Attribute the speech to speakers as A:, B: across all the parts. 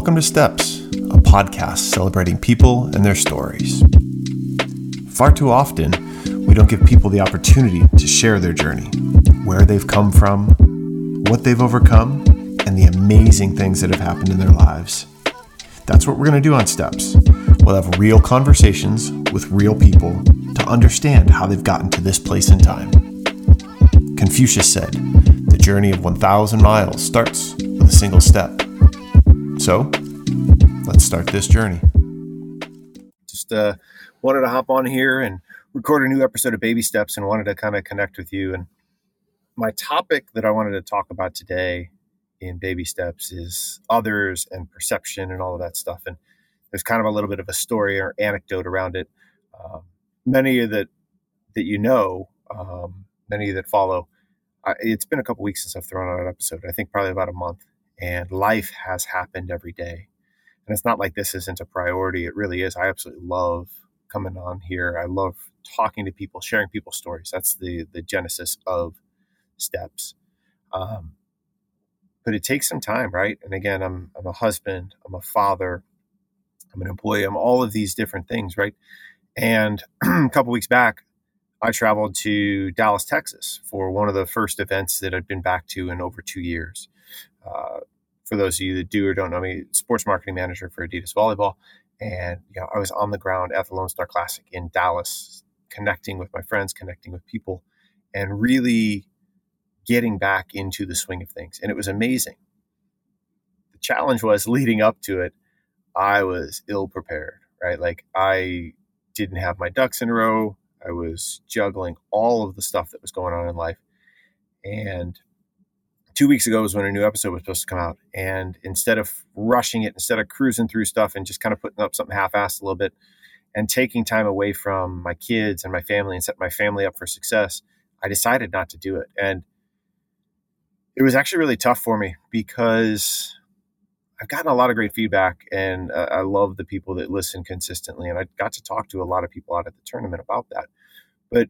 A: Welcome to Steps, a podcast celebrating people and their stories. Far too often, we don't give people the opportunity to share their journey, where they've come from, what they've overcome, and the amazing things that have happened in their lives. That's what we're going to do on Steps. We'll have real conversations with real people to understand how they've gotten to this place in time. Confucius said, The journey of 1,000 miles starts with a single step. So, let's start this journey. Just uh, wanted to hop on here and record a new episode of Baby Steps and wanted to kind of connect with you. And my topic that I wanted to talk about today in Baby Steps is others and perception and all of that stuff. And there's kind of a little bit of a story or anecdote around it. Um, many of that that you know, um, many that follow, I, it's been a couple weeks since I've thrown out an episode. I think probably about a month and life has happened every day. And it's not like this isn't a priority. It really is. I absolutely love coming on here. I love talking to people, sharing people's stories. That's the the genesis of steps. Um, but it takes some time, right? And again, I'm I'm a husband, I'm a father, I'm an employee, I'm all of these different things, right? And a couple weeks back, I traveled to Dallas, Texas for one of the first events that I'd been back to in over two years. Uh, for those of you that do or don't know me, sports marketing manager for Adidas Volleyball. And you know, I was on the ground at the Lone Star Classic in Dallas, connecting with my friends, connecting with people, and really getting back into the swing of things. And it was amazing. The challenge was leading up to it, I was ill prepared, right? Like I didn't have my ducks in a row. I was juggling all of the stuff that was going on in life. And two weeks ago was when a new episode was supposed to come out. And instead of rushing it, instead of cruising through stuff and just kind of putting up something half assed a little bit and taking time away from my kids and my family and set my family up for success, I decided not to do it. And it was actually really tough for me because I've gotten a lot of great feedback and uh, I love the people that listen consistently. And I got to talk to a lot of people out at the tournament about that. But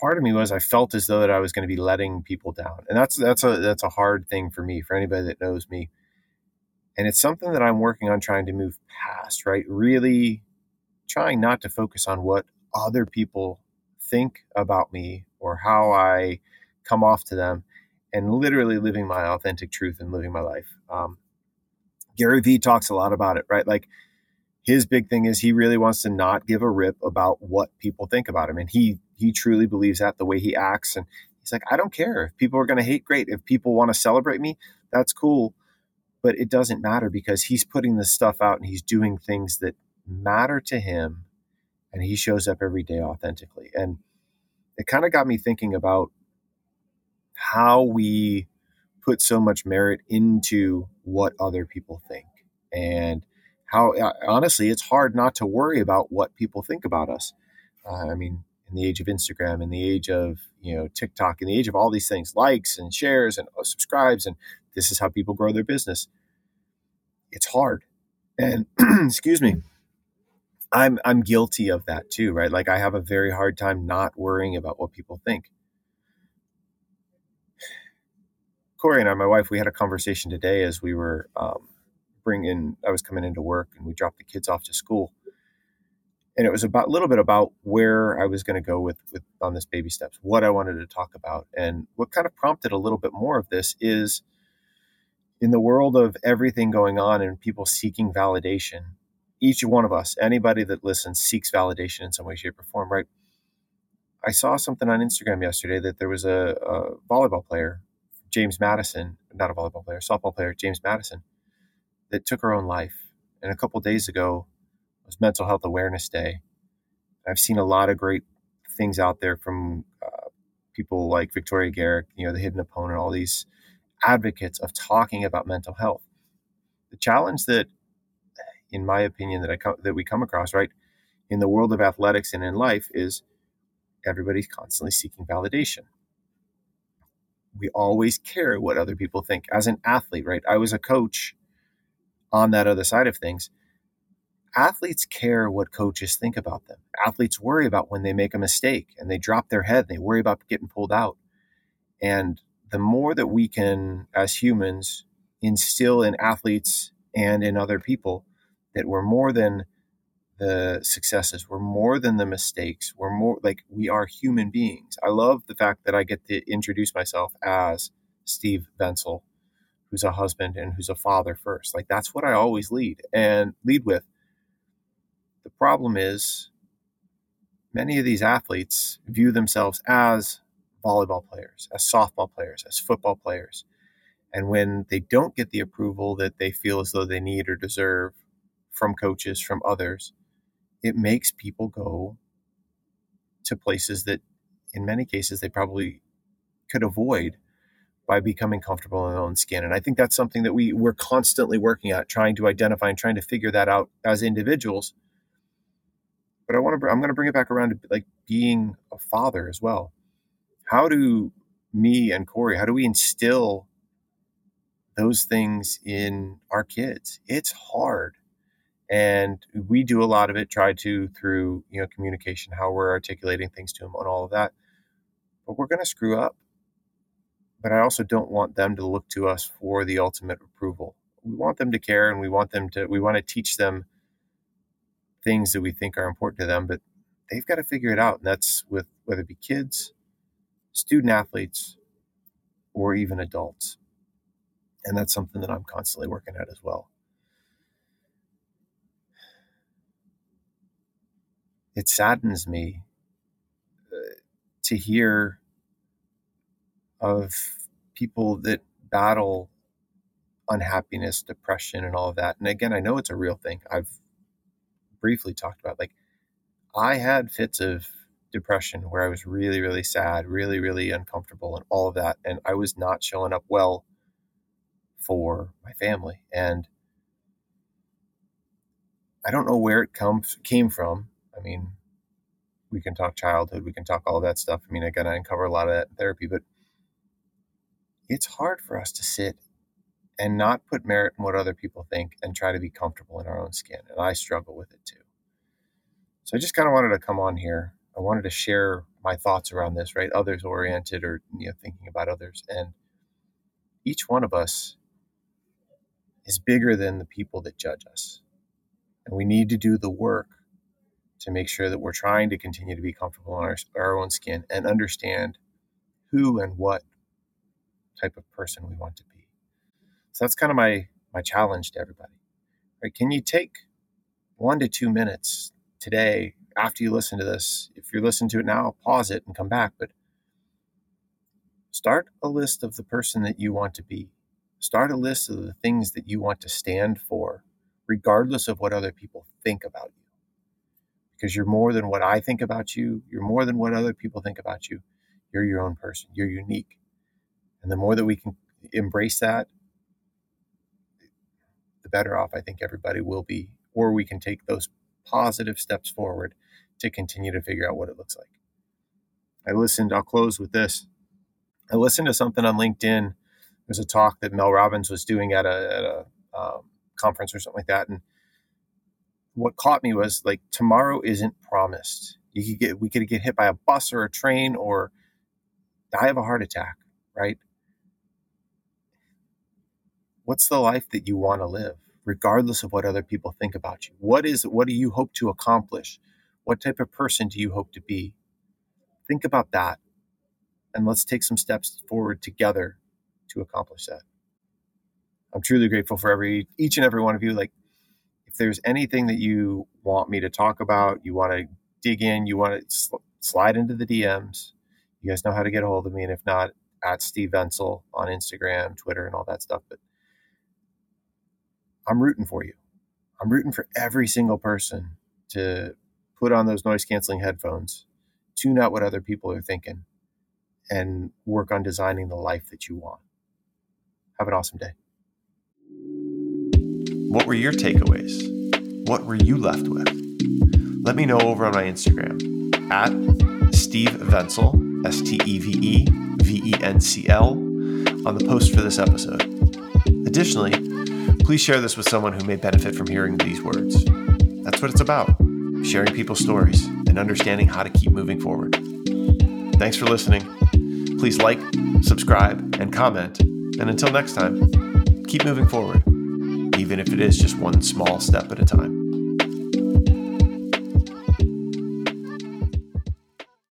A: part of me was I felt as though that I was going to be letting people down. And that's that's a that's a hard thing for me, for anybody that knows me. And it's something that I'm working on trying to move past, right? Really trying not to focus on what other people think about me or how I come off to them and literally living my authentic truth and living my life. Um, Gary Vee talks a lot about it, right? Like his big thing is he really wants to not give a rip about what people think about him. And he he truly believes that the way he acts. And he's like, I don't care. If people are gonna hate, great. If people want to celebrate me, that's cool. But it doesn't matter because he's putting this stuff out and he's doing things that matter to him and he shows up every day authentically. And it kind of got me thinking about how we put so much merit into what other people think and how uh, honestly it's hard not to worry about what people think about us uh, i mean in the age of instagram in the age of you know tiktok in the age of all these things likes and shares and uh, subscribes and this is how people grow their business. It's hard. And excuse me. I'm i'm guilty of that too right? Like i have a very hard time not worrying about what people think. Corey and I, my wife, we had a conversation today as we were um, bringing. I was coming into work, and we dropped the kids off to school, and it was about a little bit about where I was going to go with with on this baby steps, what I wanted to talk about, and what kind of prompted a little bit more of this is in the world of everything going on and people seeking validation. Each one of us, anybody that listens, seeks validation in some way, shape, or form, right? I saw something on Instagram yesterday that there was a, a volleyball player James Madison, not a volleyball player, softball player, James Madison, that took her own life. And a couple days ago was Mental Health Awareness Day. I've seen a lot of great things out there from uh, people like Victoria Garrick, you know, the hidden opponent, all these advocates of talking about mental health. The challenge that, in my opinion, that I co- that we come across, right, in the world of athletics and in life is everybody's constantly seeking validation we always care what other people think. As an athlete, right? I was a coach on that other side of things. Athletes care what coaches think about them. Athletes worry about when they make a mistake and they drop their head, and they worry about getting pulled out. And the more that we can, as humans, instill in athletes and in other people that we're more than the successes, we're more than the mistakes, we're more like we are human beings. I love the fact that I get to introduce myself as Steve Vencl, who's a husband and who's a father first. Like that's what I always lead and lead with. The problem is many of these athletes view themselves as volleyball players, as softball players, as football players. And when they don't get the approval that they feel as though they need or deserve from coaches, from others, it makes people go to places that in many cases they probably could avoid by becoming comfortable in their own skin. And I think that's something that we we're constantly working at, trying to identify and trying to figure that out as individuals. But I want to I'm going to bring it back around to like being a father as well. How do me and Corey, how do we instill those things in our kids? It's hard and we do a lot of it try to through you know communication how we're articulating things to them and all of that but we're going to screw up but i also don't want them to look to us for the ultimate approval we want them to care and we want them to we want to teach them things that we think are important to them but they've got to figure it out and that's with whether it be kids student athletes or even adults and that's something that i'm constantly working at as well it saddens me uh, to hear of people that battle unhappiness, depression, and all of that. And again, I know it's a real thing. I've briefly talked about like I had fits of depression where I was really, really sad, really, really uncomfortable, and all of that. And I was not showing up well for my family. And I don't know where it comes came from. I mean, we can talk childhood, we can talk all that stuff. I mean, again, I uncover a lot of that therapy, but it's hard for us to sit and not put merit in what other people think and try to be comfortable in our own skin. And I struggle with it too. So I just kind of wanted to come on here. I wanted to share my thoughts around this, right? Others oriented or you know thinking about others. And each one of us is bigger than the people that judge us. And we need to do the work to make sure that we're trying to continue to be comfortable in our, our own skin and understand who and what type of person we want to be. So that's kind of my my challenge to everybody. Right? Can you take one to two minutes today after you listen to this? If you're listening to it now, pause it and come back. But start a list of the person that you want to be. Start a list of the things that you want to stand for, regardless of what other people think about you because you're more than what I think about you. You're more than what other people think about you. You're your own person. You're unique. And the more that we can embrace that, the better off I think everybody will be. Or we can take those positive steps forward to continue to figure out what it looks like. I listened, I'll close with this. I listened to something on LinkedIn. There's a talk that Mel Robbins was doing at a, at a um, conference or something like that. And what caught me was like tomorrow isn't promised. You could get we could get hit by a bus or a train or die of a heart attack, right? What's the life that you want to live, regardless of what other people think about you? What is what do you hope to accomplish? What type of person do you hope to be? Think about that. And let's take some steps forward together to accomplish that. I'm truly grateful for every each and every one of you. Like if there's anything that you want me to talk about, you want to dig in, you want to sl- slide into the DMs, you guys know how to get a hold of me. And if not, at Steve Vencl on Instagram, Twitter, and all that stuff. But I'm rooting for you. I'm rooting for every single person to put on those noise canceling headphones, tune out what other people are thinking, and work on designing the life that you want. Have an awesome day. What were your takeaways? What were you left with? Let me know over on my Instagram at Steve Vencl, S T E V E V E N C L, on the post for this episode. Additionally, please share this with someone who may benefit from hearing these words. That's what it's about sharing people's stories and understanding how to keep moving forward. Thanks for listening. Please like, subscribe, and comment. And until next time, keep moving forward. even if it is just one small step at a time.